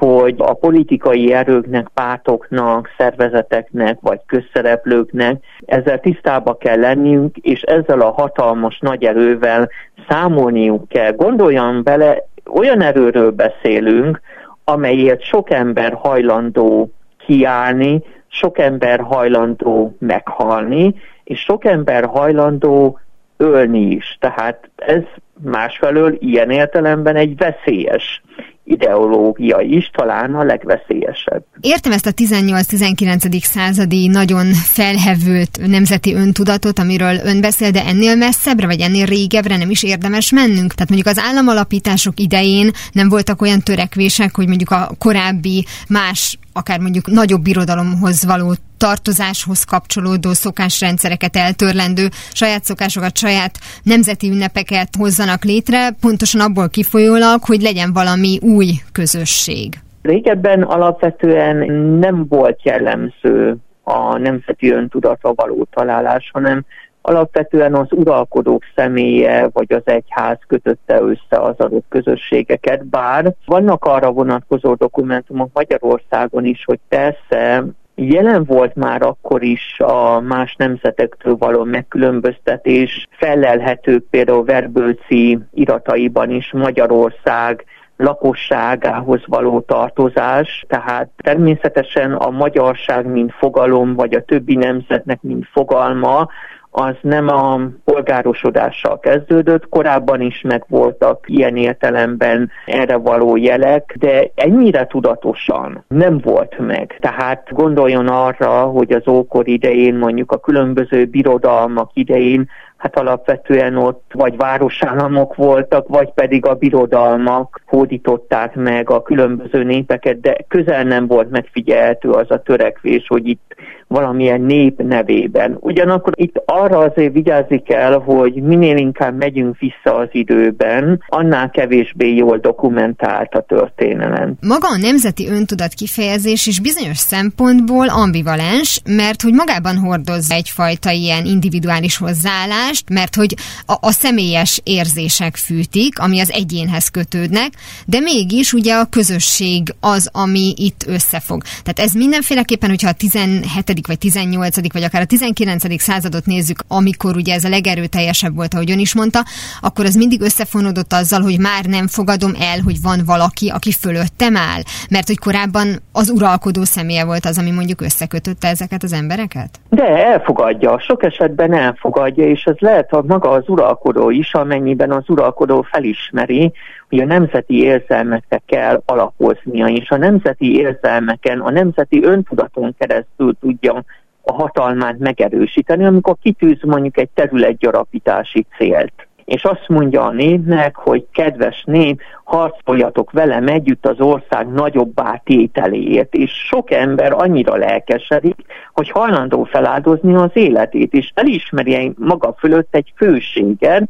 hogy a politikai erőknek, pártoknak, szervezeteknek vagy közszereplőknek ezzel tisztába kell lennünk, és ezzel a hatalmas nagy erővel számolniuk kell. Gondoljan bele, olyan erőről beszélünk, amelyért sok ember hajlandó kiállni, sok ember hajlandó meghalni, és sok ember hajlandó ölni is. Tehát ez másfelől ilyen értelemben egy veszélyes ideológia is talán a legveszélyesebb.
Értem ezt a 18-19. századi nagyon felhevült nemzeti öntudatot, amiről ön beszél, de ennél messzebbre, vagy ennél régebbre nem is érdemes mennünk? Tehát mondjuk az államalapítások idején nem voltak olyan törekvések, hogy mondjuk a korábbi más akár mondjuk nagyobb birodalomhoz való tartozáshoz kapcsolódó szokásrendszereket eltörlendő, saját szokásokat, saját nemzeti ünnepeket hozzanak létre, pontosan abból kifolyólag, hogy legyen valami új közösség.
Régebben alapvetően nem volt jellemző a nemzeti öntudatra való találás, hanem alapvetően az uralkodók személye vagy az egyház kötötte össze az adott közösségeket, bár vannak arra vonatkozó dokumentumok Magyarországon is, hogy persze Jelen volt már akkor is a más nemzetektől való megkülönböztetés, felelhetők például Verbőci irataiban is Magyarország lakosságához való tartozás, tehát természetesen a magyarság, mint fogalom, vagy a többi nemzetnek, mint fogalma, az nem a polgárosodással kezdődött, korábban is megvoltak ilyen értelemben erre való jelek, de ennyire tudatosan nem volt meg. Tehát gondoljon arra, hogy az ókor idején, mondjuk a különböző birodalmak idején hát alapvetően ott vagy városállamok voltak, vagy pedig a birodalmak hódították meg a különböző népeket, de közel nem volt megfigyelhető az a törekvés, hogy itt valamilyen nép nevében. Ugyanakkor itt arra azért vigyázni kell, hogy minél inkább megyünk vissza az időben, annál kevésbé jól dokumentált a történelem.
Maga a nemzeti öntudat kifejezés is bizonyos szempontból ambivalens, mert hogy magában hordoz egyfajta ilyen individuális hozzáállást, mert hogy a, a személyes érzések fűtik, ami az egyénhez kötődnek, de mégis ugye a közösség az, ami itt összefog. Tehát ez mindenféleképpen, hogyha a 17 vagy 18. vagy akár a 19. századot nézzük, amikor ugye ez a legerőteljesebb volt, ahogy ön is mondta, akkor az mindig összefonódott azzal, hogy már nem fogadom el, hogy van valaki, aki fölöttem áll. Mert hogy korábban az uralkodó személye volt az, ami mondjuk összekötötte ezeket az embereket?
De elfogadja, sok esetben elfogadja, és ez lehet a maga az uralkodó is, amennyiben az uralkodó felismeri, hogy a nemzeti érzelmekre kell alapoznia, és a nemzeti érzelmeken, a nemzeti öntudaton keresztül tudja a hatalmát megerősíteni, amikor kitűz mondjuk egy területgyarapítási célt. És azt mondja a népnek, hogy kedves nép, harcoljatok velem együtt az ország nagyobb tételéért. És sok ember annyira lelkesedik, hogy hajlandó feláldozni az életét, és elismeri maga fölött egy főségen,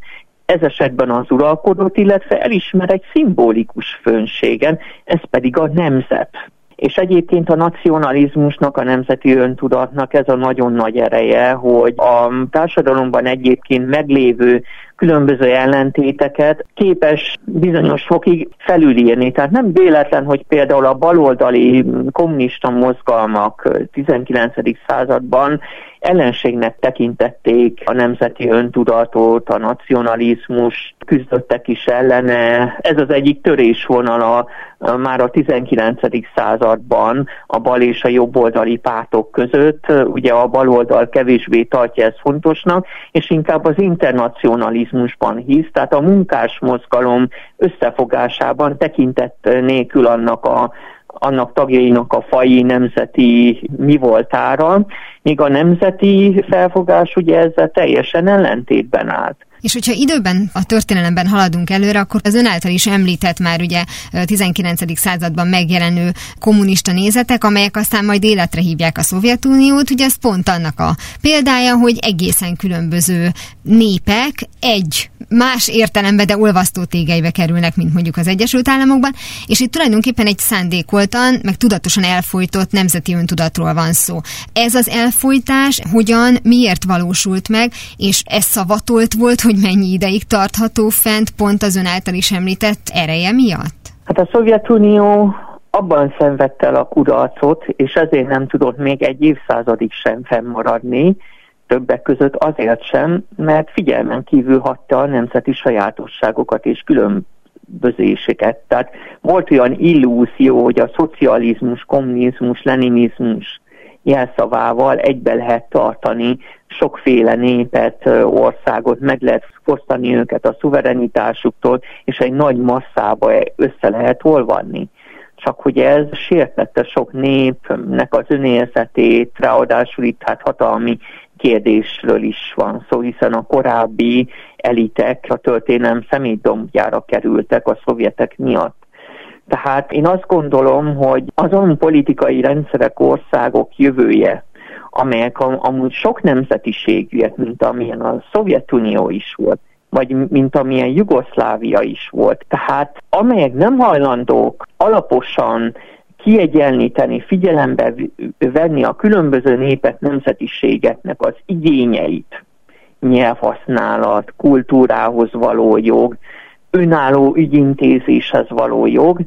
ez esetben az uralkodót, illetve elismer egy szimbolikus fönségen, ez pedig a nemzet. És egyébként a nacionalizmusnak, a nemzeti öntudatnak ez a nagyon nagy ereje, hogy a társadalomban egyébként meglévő különböző ellentéteket képes bizonyos fokig felülírni. Tehát nem véletlen, hogy például a baloldali kommunista mozgalmak 19. században ellenségnek tekintették a nemzeti öntudatot, a nacionalizmus, küzdöttek is ellene. Ez az egyik törésvonala már a 19. században a bal és a jobboldali pártok között. Ugye a baloldal kevésbé tartja ezt fontosnak, és inkább az internacionalizmusban hisz, tehát a munkás mozgalom összefogásában tekintett nélkül annak a annak tagjainak a fai nemzeti mi voltára, míg a nemzeti felfogás ugye ezzel teljesen ellentétben állt.
És hogyha időben a történelemben haladunk előre, akkor az ön által is említett már ugye 19. században megjelenő kommunista nézetek, amelyek aztán majd életre hívják a Szovjetuniót, ugye ez pont annak a példája, hogy egészen különböző népek egy más értelemben, de olvasztó tégeibe kerülnek, mint mondjuk az Egyesült Államokban, és itt tulajdonképpen egy szándékoltan, meg tudatosan elfolytott nemzeti öntudatról van szó. Ez az elfolytás hogyan, miért valósult meg, és ez szavatolt volt, hogy mennyi ideig tartható fent pont az ön által is említett ereje miatt?
Hát a Szovjetunió abban szenvedte el a kudarcot, és ezért nem tudott még egy évszázadig sem fennmaradni, többek között azért sem, mert figyelmen kívül hagyta a nemzeti sajátosságokat és különbözéseket. Tehát volt olyan illúzió, hogy a szocializmus, kommunizmus, leninizmus jelszavával egybe lehet tartani sokféle népet, országot, meg lehet fosztani őket a szuverenitásuktól, és egy nagy masszába össze lehet olvanni csak hogy ez sértette sok népnek az önérzetét, ráadásul itt hát hatalmi kérdésről is van szó, hiszen a korábbi elitek a történelem szemétdombjára kerültek a szovjetek miatt. Tehát én azt gondolom, hogy azon politikai rendszerek, országok jövője, amelyek amúgy sok nemzetiségűek, mint amilyen a Szovjetunió is volt, vagy mint amilyen Jugoszlávia is volt. Tehát amelyek nem hajlandók alaposan kiegyenlíteni, figyelembe venni a különböző népek, nemzetiségeknek az igényeit, nyelvhasználat, kultúrához való jog, önálló ügyintézéshez való jog,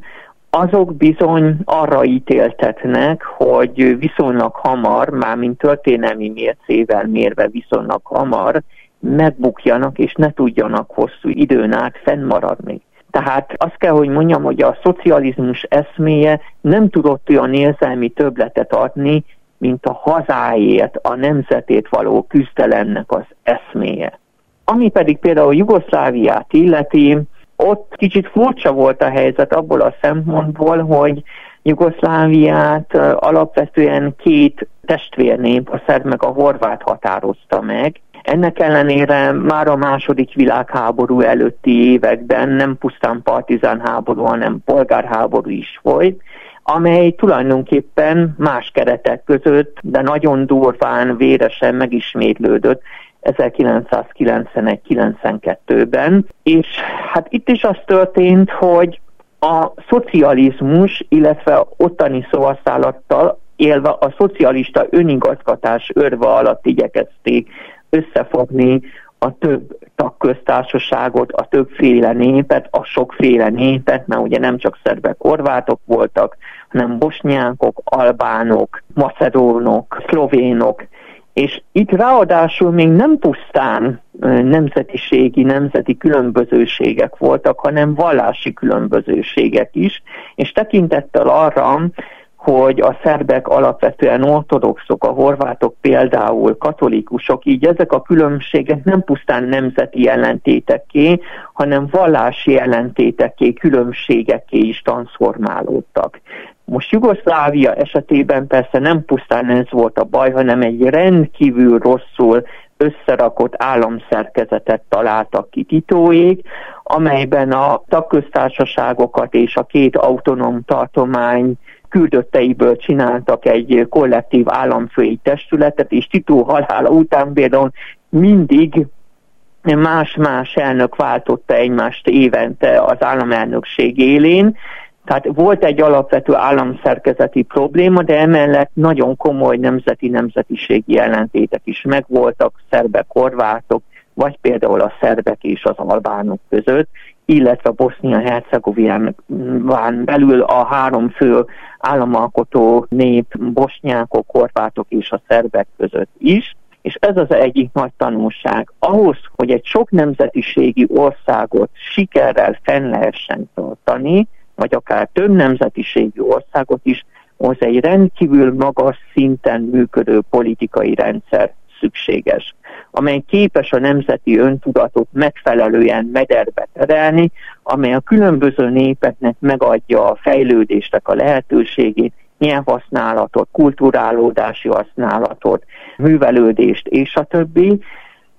azok bizony arra ítéltetnek, hogy viszonylag hamar, mármint történelmi mércével mérve viszonylag hamar megbukjanak és ne tudjanak hosszú időn át fennmaradni. Tehát azt kell, hogy mondjam, hogy a szocializmus eszméje nem tudott olyan érzelmi töbletet adni, mint a hazáért, a nemzetét való küzdelemnek az eszméje. Ami pedig például Jugoszláviát illeti, ott kicsit furcsa volt a helyzet abból a szempontból, hogy Jugoszláviát alapvetően két testvérnép, a szerb meg a horvát határozta meg. Ennek ellenére már a második világháború előtti években nem pusztán partizán háború, hanem polgárháború is folyt, amely tulajdonképpen más keretek között, de nagyon durván, véresen megismétlődött 1991-92-ben, és hát itt is az történt, hogy a szocializmus, illetve ottani szóhasználattal élve a szocialista önigazgatás örve alatt igyekezték összefogni a több tagköztársaságot, a többféle népet, a sokféle népet, mert ugye nem csak szerbek, horvátok voltak, hanem bosnyákok, albánok, macedónok, szlovénok, és itt ráadásul még nem pusztán nemzetiségi, nemzeti különbözőségek voltak, hanem vallási különbözőségek is, és tekintettel arra, hogy a szerbek alapvetően ortodoxok, a horvátok például katolikusok, így ezek a különbségek nem pusztán nemzeti jelentéteké, hanem vallási jelentéteké, különbségeké is transformálódtak. Most Jugoszlávia esetében persze nem pusztán ez volt a baj, hanem egy rendkívül rosszul összerakott államszerkezetet találtak ki titóig, amelyben a tagköztársaságokat és a két autonóm tartomány küldötteiből csináltak egy kollektív államfői testületet, és Titó halála után például mindig más-más elnök váltotta egymást évente az államelnökség élén, tehát volt egy alapvető államszerkezeti probléma, de emellett nagyon komoly nemzeti-nemzetiségi ellentétek is megvoltak, szerbek, horvátok, vagy például a szerbek és az albánok között, illetve Bosznia-Hercegovinán belül a három fő államalkotó nép, bosnyákok, horvátok és a szerbek között is. És ez az egyik nagy tanulság. Ahhoz, hogy egy sok nemzetiségi országot sikerrel fenn lehessen tartani, vagy akár több nemzetiségű országot is, az egy rendkívül magas szinten működő politikai rendszer szükséges, amely képes a nemzeti öntudatot megfelelően mederbe terelni, amely a különböző népeknek megadja a fejlődésnek a lehetőségét, nyelvhasználatot, kulturálódási használatot, művelődést és a többi,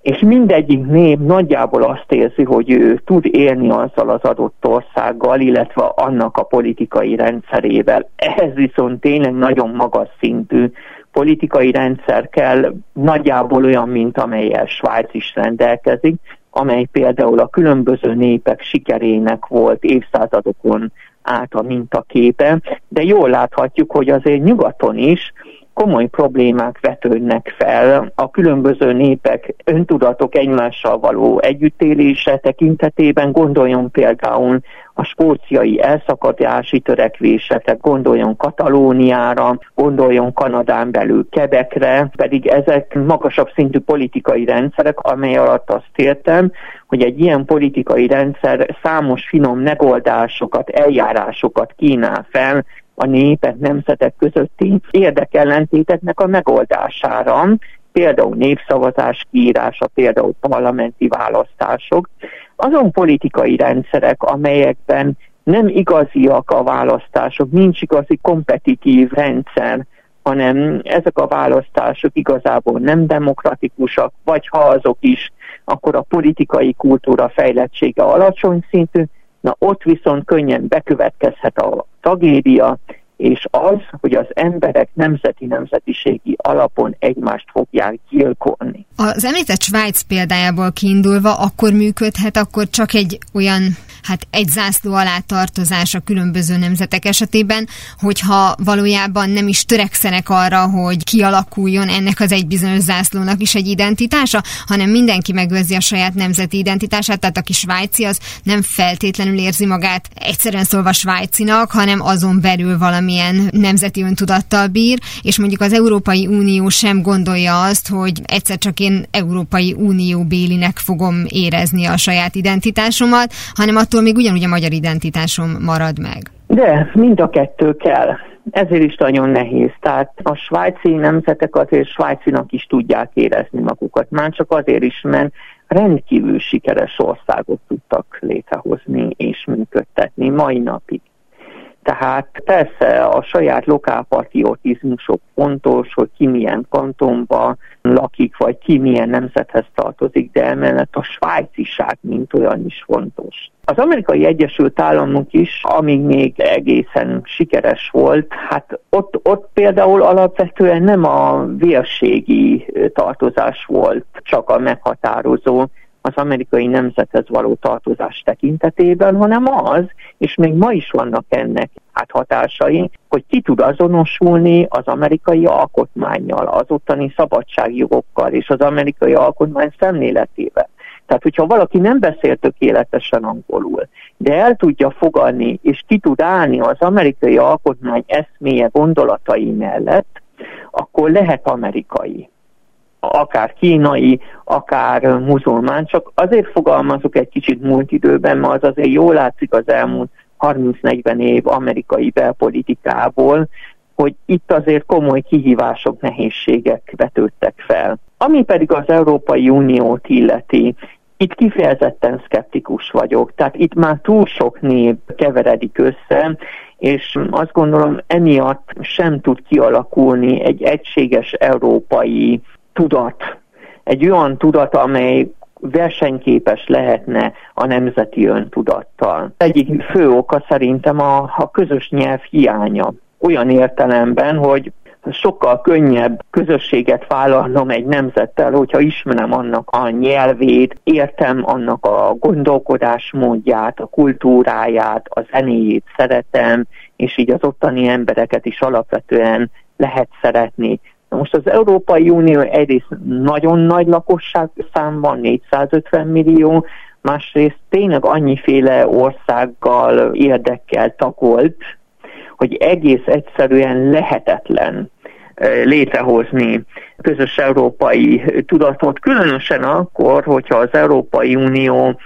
és mindegyik nép nagyjából azt érzi, hogy ő tud élni azzal az adott országgal, illetve annak a politikai rendszerével. Ehhez viszont tényleg nagyon magas szintű politikai rendszer kell, nagyjából olyan, mint amelyel Svájc is rendelkezik, amely például a különböző népek sikerének volt évszázadokon át a mintaképe, de jól láthatjuk, hogy azért nyugaton is komoly problémák vetődnek fel a különböző népek öntudatok egymással való együttélése tekintetében. Gondoljon például a spóciai elszakadási törekvésekre, gondoljon Katalóniára, gondoljon Kanadán belül Kebekre, pedig ezek magasabb szintű politikai rendszerek, amely alatt azt értem, hogy egy ilyen politikai rendszer számos finom megoldásokat, eljárásokat kínál fel a népek, nemzetek közötti érdekellentéteknek a megoldására, például népszavazás kiírása, például parlamenti választások, azon politikai rendszerek, amelyekben nem igaziak a választások, nincs igazi kompetitív rendszer, hanem ezek a választások igazából nem demokratikusak, vagy ha azok is, akkor a politikai kultúra fejlettsége alacsony szintű, na ott viszont könnyen bekövetkezhet a tragédia, és az, hogy az emberek nemzeti-nemzetiségi alapon egymást fogják gyilkolni.
Az említett Svájc példájából kiindulva akkor működhet akkor csak egy olyan hát egy zászló alá tartozás a különböző nemzetek esetében, hogyha valójában nem is törekszenek arra, hogy kialakuljon ennek az egy bizonyos zászlónak is egy identitása, hanem mindenki megőrzi a saját nemzeti identitását, tehát aki svájci, az nem feltétlenül érzi magát egyszerűen szólva svájcinak, hanem azon belül valamilyen nemzeti öntudattal bír, és mondjuk az Európai Unió sem gondolja azt, hogy egyszer csak én Európai Unió bélinek fogom érezni a saját identitásomat, hanem attól még ugyanúgy a magyar identitásom marad meg.
De mind a kettő kell. ezért is nagyon nehéz. Tehát a svájci nemzetek azért svájcinak is tudják érezni magukat. Már csak azért is, mert rendkívül sikeres országot tudtak létrehozni és működtetni mai napig. Tehát persze a saját lokálpatriotizmusok fontos, hogy ki milyen kantonba lakik, vagy ki milyen nemzethez tartozik, de emellett a svájciság mint olyan is fontos. Az amerikai Egyesült Államok is, amíg még egészen sikeres volt, hát ott, ott például alapvetően nem a vérségi tartozás volt csak a meghatározó, az amerikai nemzethez való tartozás tekintetében, hanem az, és még ma is vannak ennek hát hatásai, hogy ki tud azonosulni az amerikai alkotmányjal, az ottani szabadságjogokkal és az amerikai alkotmány szemléletével. Tehát, hogyha valaki nem beszél tökéletesen angolul, de el tudja fogadni, és ki tud állni az amerikai alkotmány eszméje gondolatai mellett, akkor lehet amerikai akár kínai, akár muzulmán, csak azért fogalmazok egy kicsit múlt időben, mert az azért jól látszik az elmúlt 30-40 év amerikai belpolitikából, hogy itt azért komoly kihívások, nehézségek vetődtek fel. Ami pedig az Európai Uniót illeti, itt kifejezetten szkeptikus vagyok, tehát itt már túl sok név keveredik össze, és azt gondolom emiatt sem tud kialakulni egy egységes európai tudat, egy olyan tudat, amely versenyképes lehetne a nemzeti öntudattal. Egyik fő oka szerintem a, a közös nyelv hiánya. Olyan értelemben, hogy sokkal könnyebb közösséget vállalnom egy nemzettel, hogyha ismerem annak a nyelvét, értem annak a gondolkodásmódját, a kultúráját, a zenéjét szeretem, és így az ottani embereket is alapvetően lehet szeretni. Most az Európai Unió egyrészt nagyon nagy lakosság szám van, 450 millió, másrészt tényleg annyiféle országgal érdekkel takolt, hogy egész egyszerűen lehetetlen eh, létrehozni közös európai tudatot, különösen akkor, hogyha az Európai Unió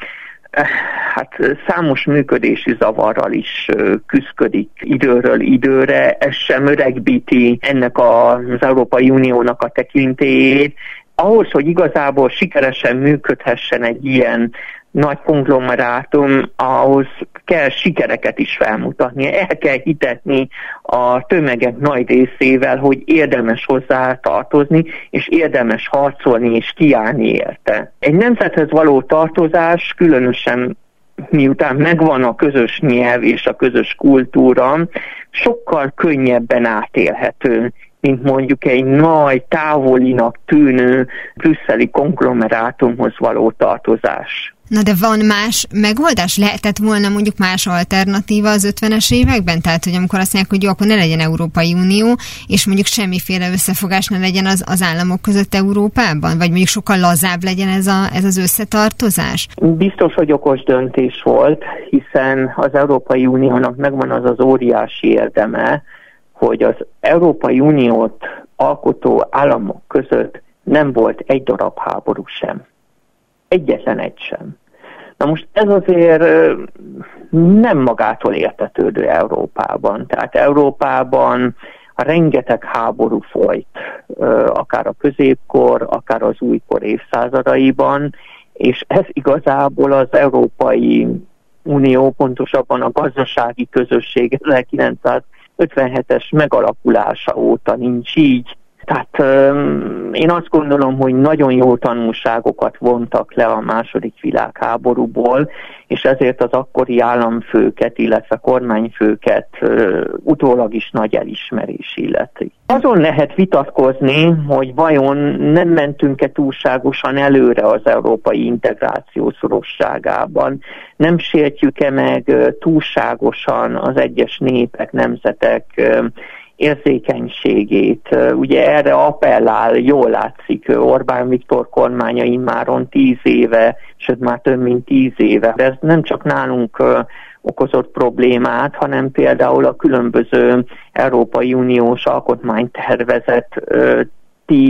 hát számos működési zavarral is küzdik időről időre, ez sem öregbíti ennek az Európai Uniónak a tekintélyét. Ahhoz, hogy igazából sikeresen működhessen egy ilyen nagy konglomerátum, ahhoz kell sikereket is felmutatni, el kell hitetni a tömegek nagy részével, hogy érdemes hozzá tartozni, és érdemes harcolni és kiállni érte. Egy nemzethez való tartozás különösen miután megvan a közös nyelv és a közös kultúra, sokkal könnyebben átélhető, mint mondjuk egy nagy, távolinak tűnő brüsszeli konglomerátumhoz való tartozás.
Na de van más megoldás? Lehetett volna mondjuk más alternatíva az 50-es években? Tehát, hogy amikor azt mondják, hogy jó, akkor ne legyen Európai Unió, és mondjuk semmiféle összefogás ne legyen az, az államok között Európában? Vagy mondjuk sokkal lazább legyen ez, a, ez az összetartozás?
Biztos, hogy okos döntés volt, hiszen az Európai Uniónak megvan az az óriási érdeme, hogy az Európai Uniót alkotó államok között nem volt egy darab háború sem. Egyetlen egy sem. Na most ez azért nem magától értetődő Európában. Tehát Európában rengeteg háború folyt, akár a középkor, akár az újkor évszázadaiban, és ez igazából az Európai Unió, pontosabban a gazdasági közösség 1957-es megalakulása óta nincs így. Tehát én azt gondolom, hogy nagyon jó tanulságokat vontak le a második világháborúból, és ezért az akkori államfőket, illetve kormányfőket utólag is nagy elismerés illeti. Azon lehet vitatkozni, hogy vajon nem mentünk-e túlságosan előre az európai integráció szorosságában, nem sértjük-e meg túlságosan az egyes népek, nemzetek érzékenységét. Ugye erre appellál, jól látszik Orbán Viktor kormánya immáron tíz éve, sőt már több mint tíz éve. De ez nem csak nálunk okozott problémát, hanem például a különböző Európai Uniós alkotmánytervezet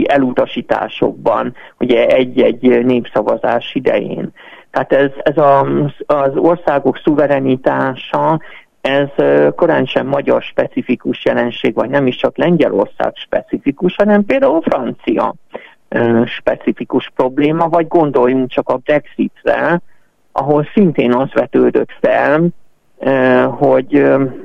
elutasításokban, ugye egy-egy népszavazás idején. Tehát ez, ez a, az országok szuverenitása ez korán sem magyar specifikus jelenség, vagy nem is csak Lengyelország specifikus, hanem például francia specifikus probléma, vagy gondoljunk csak a Brexitre, ahol szintén az vetődött fel, hogy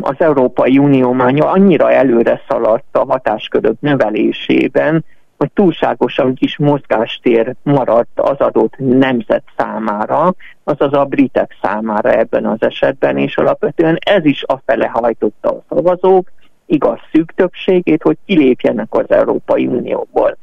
az Európai Unió már annyira előre szaladt a hatáskörök növelésében, hogy túlságosan kis mozgástér maradt az adott nemzet számára, azaz a britek számára ebben az esetben, és alapvetően ez is afele hajtotta a szavazók, igaz szűk többségét, hogy kilépjenek az Európai Unióból.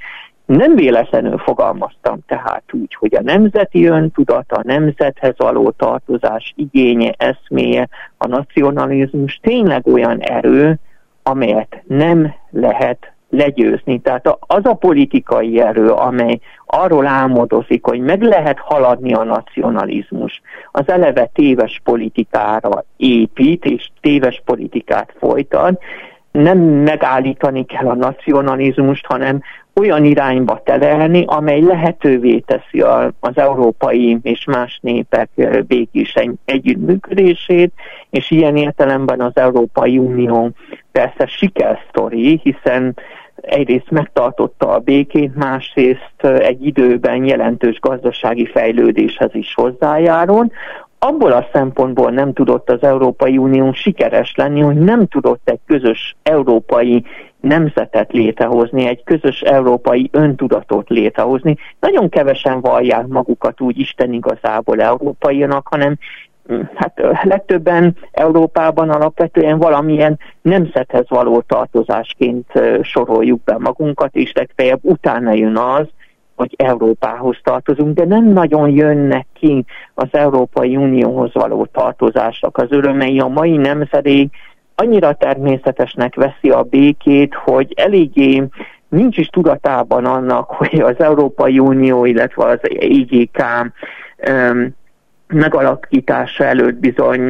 Nem véletlenül fogalmaztam tehát úgy, hogy a nemzeti öntudat, a nemzethez való tartozás igénye, eszméje, a nacionalizmus tényleg olyan erő, amelyet nem lehet legyőzni. Tehát az a politikai erő, amely arról álmodozik, hogy meg lehet haladni a nacionalizmus, az eleve téves politikára épít, és téves politikát folytat, nem megállítani kell a nacionalizmust, hanem olyan irányba telelni, amely lehetővé teszi az európai és más népek békés együttműködését, és ilyen értelemben az Európai Unió persze sikersztori, hiszen egyrészt megtartotta a békét, másrészt egy időben jelentős gazdasági fejlődéshez is hozzájárul. Abból a szempontból nem tudott az Európai Unió sikeres lenni, hogy nem tudott egy közös európai nemzetet létrehozni, egy közös európai öntudatot létrehozni. Nagyon kevesen vallják magukat úgy Isten igazából európaianak, hanem hát legtöbben Európában alapvetően valamilyen nemzethez való tartozásként soroljuk be magunkat, és legfeljebb utána jön az, hogy Európához tartozunk, de nem nagyon jönnek ki az Európai Unióhoz való tartozásnak az örömei. A mai nemzedék annyira természetesnek veszi a békét, hogy eléggé nincs is tudatában annak, hogy az Európai Unió, illetve az IGK megalakítása előtt bizony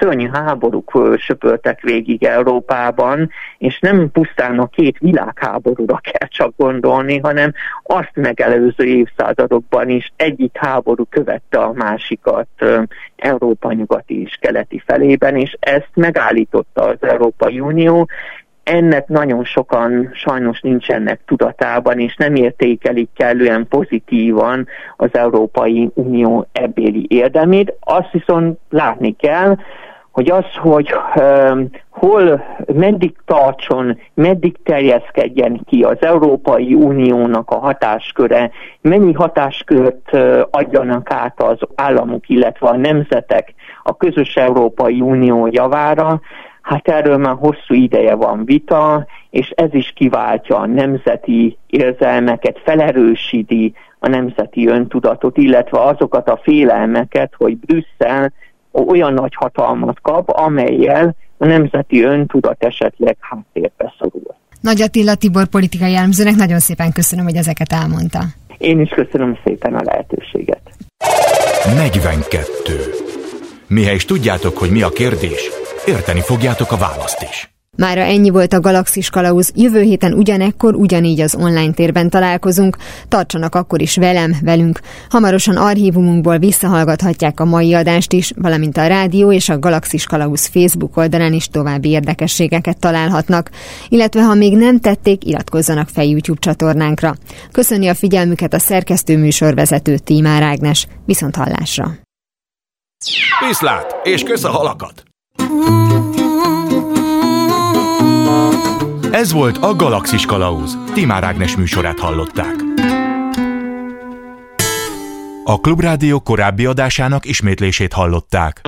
szörnyű háborúk söpöltek végig Európában, és nem pusztán a két világháborúra kell csak gondolni, hanem azt megelőző évszázadokban is egyik háború követte a másikat Európa nyugati és keleti felében, és ezt megállította az Európai Unió, ennek nagyon sokan sajnos nincsenek tudatában, és nem értékelik kellően pozitívan az Európai Unió ebbéli érdemét. Azt viszont látni kell, hogy az, hogy um, hol, meddig tartson, meddig terjeszkedjen ki az Európai Uniónak a hatásköre, mennyi hatáskört uh, adjanak át az államok, illetve a nemzetek a közös Európai Unió javára, Hát erről már hosszú ideje van vita, és ez is kiváltja a nemzeti érzelmeket, felerősíti a nemzeti öntudatot, illetve azokat a félelmeket, hogy Brüsszel olyan nagy hatalmat kap, amelyel a nemzeti öntudat esetleg háttérbe szorul.
Nagy Attila Tibor politikai elemzőnek nagyon szépen köszönöm, hogy ezeket elmondta.
Én is köszönöm szépen a lehetőséget.
42. Mihez tudjátok, hogy mi a kérdés, érteni fogjátok a választ is.
Mára ennyi volt a Galaxis Kalauz. Jövő héten ugyanekkor, ugyanígy az online térben találkozunk. Tartsanak akkor is velem, velünk. Hamarosan archívumunkból visszahallgathatják a mai adást is, valamint a rádió és a Galaxis Kalauz Facebook oldalán is további érdekességeket találhatnak. Illetve ha még nem tették, iratkozzanak fel YouTube csatornánkra. Köszöni a figyelmüket a szerkesztő műsorvezető Tímár Ágnes. Viszont hallásra!
Viszlát, és kösz a halakat! Ez volt a Galaxis Kalauz. Timár Ágnes műsorát hallották. A Klubrádió korábbi adásának ismétlését hallották.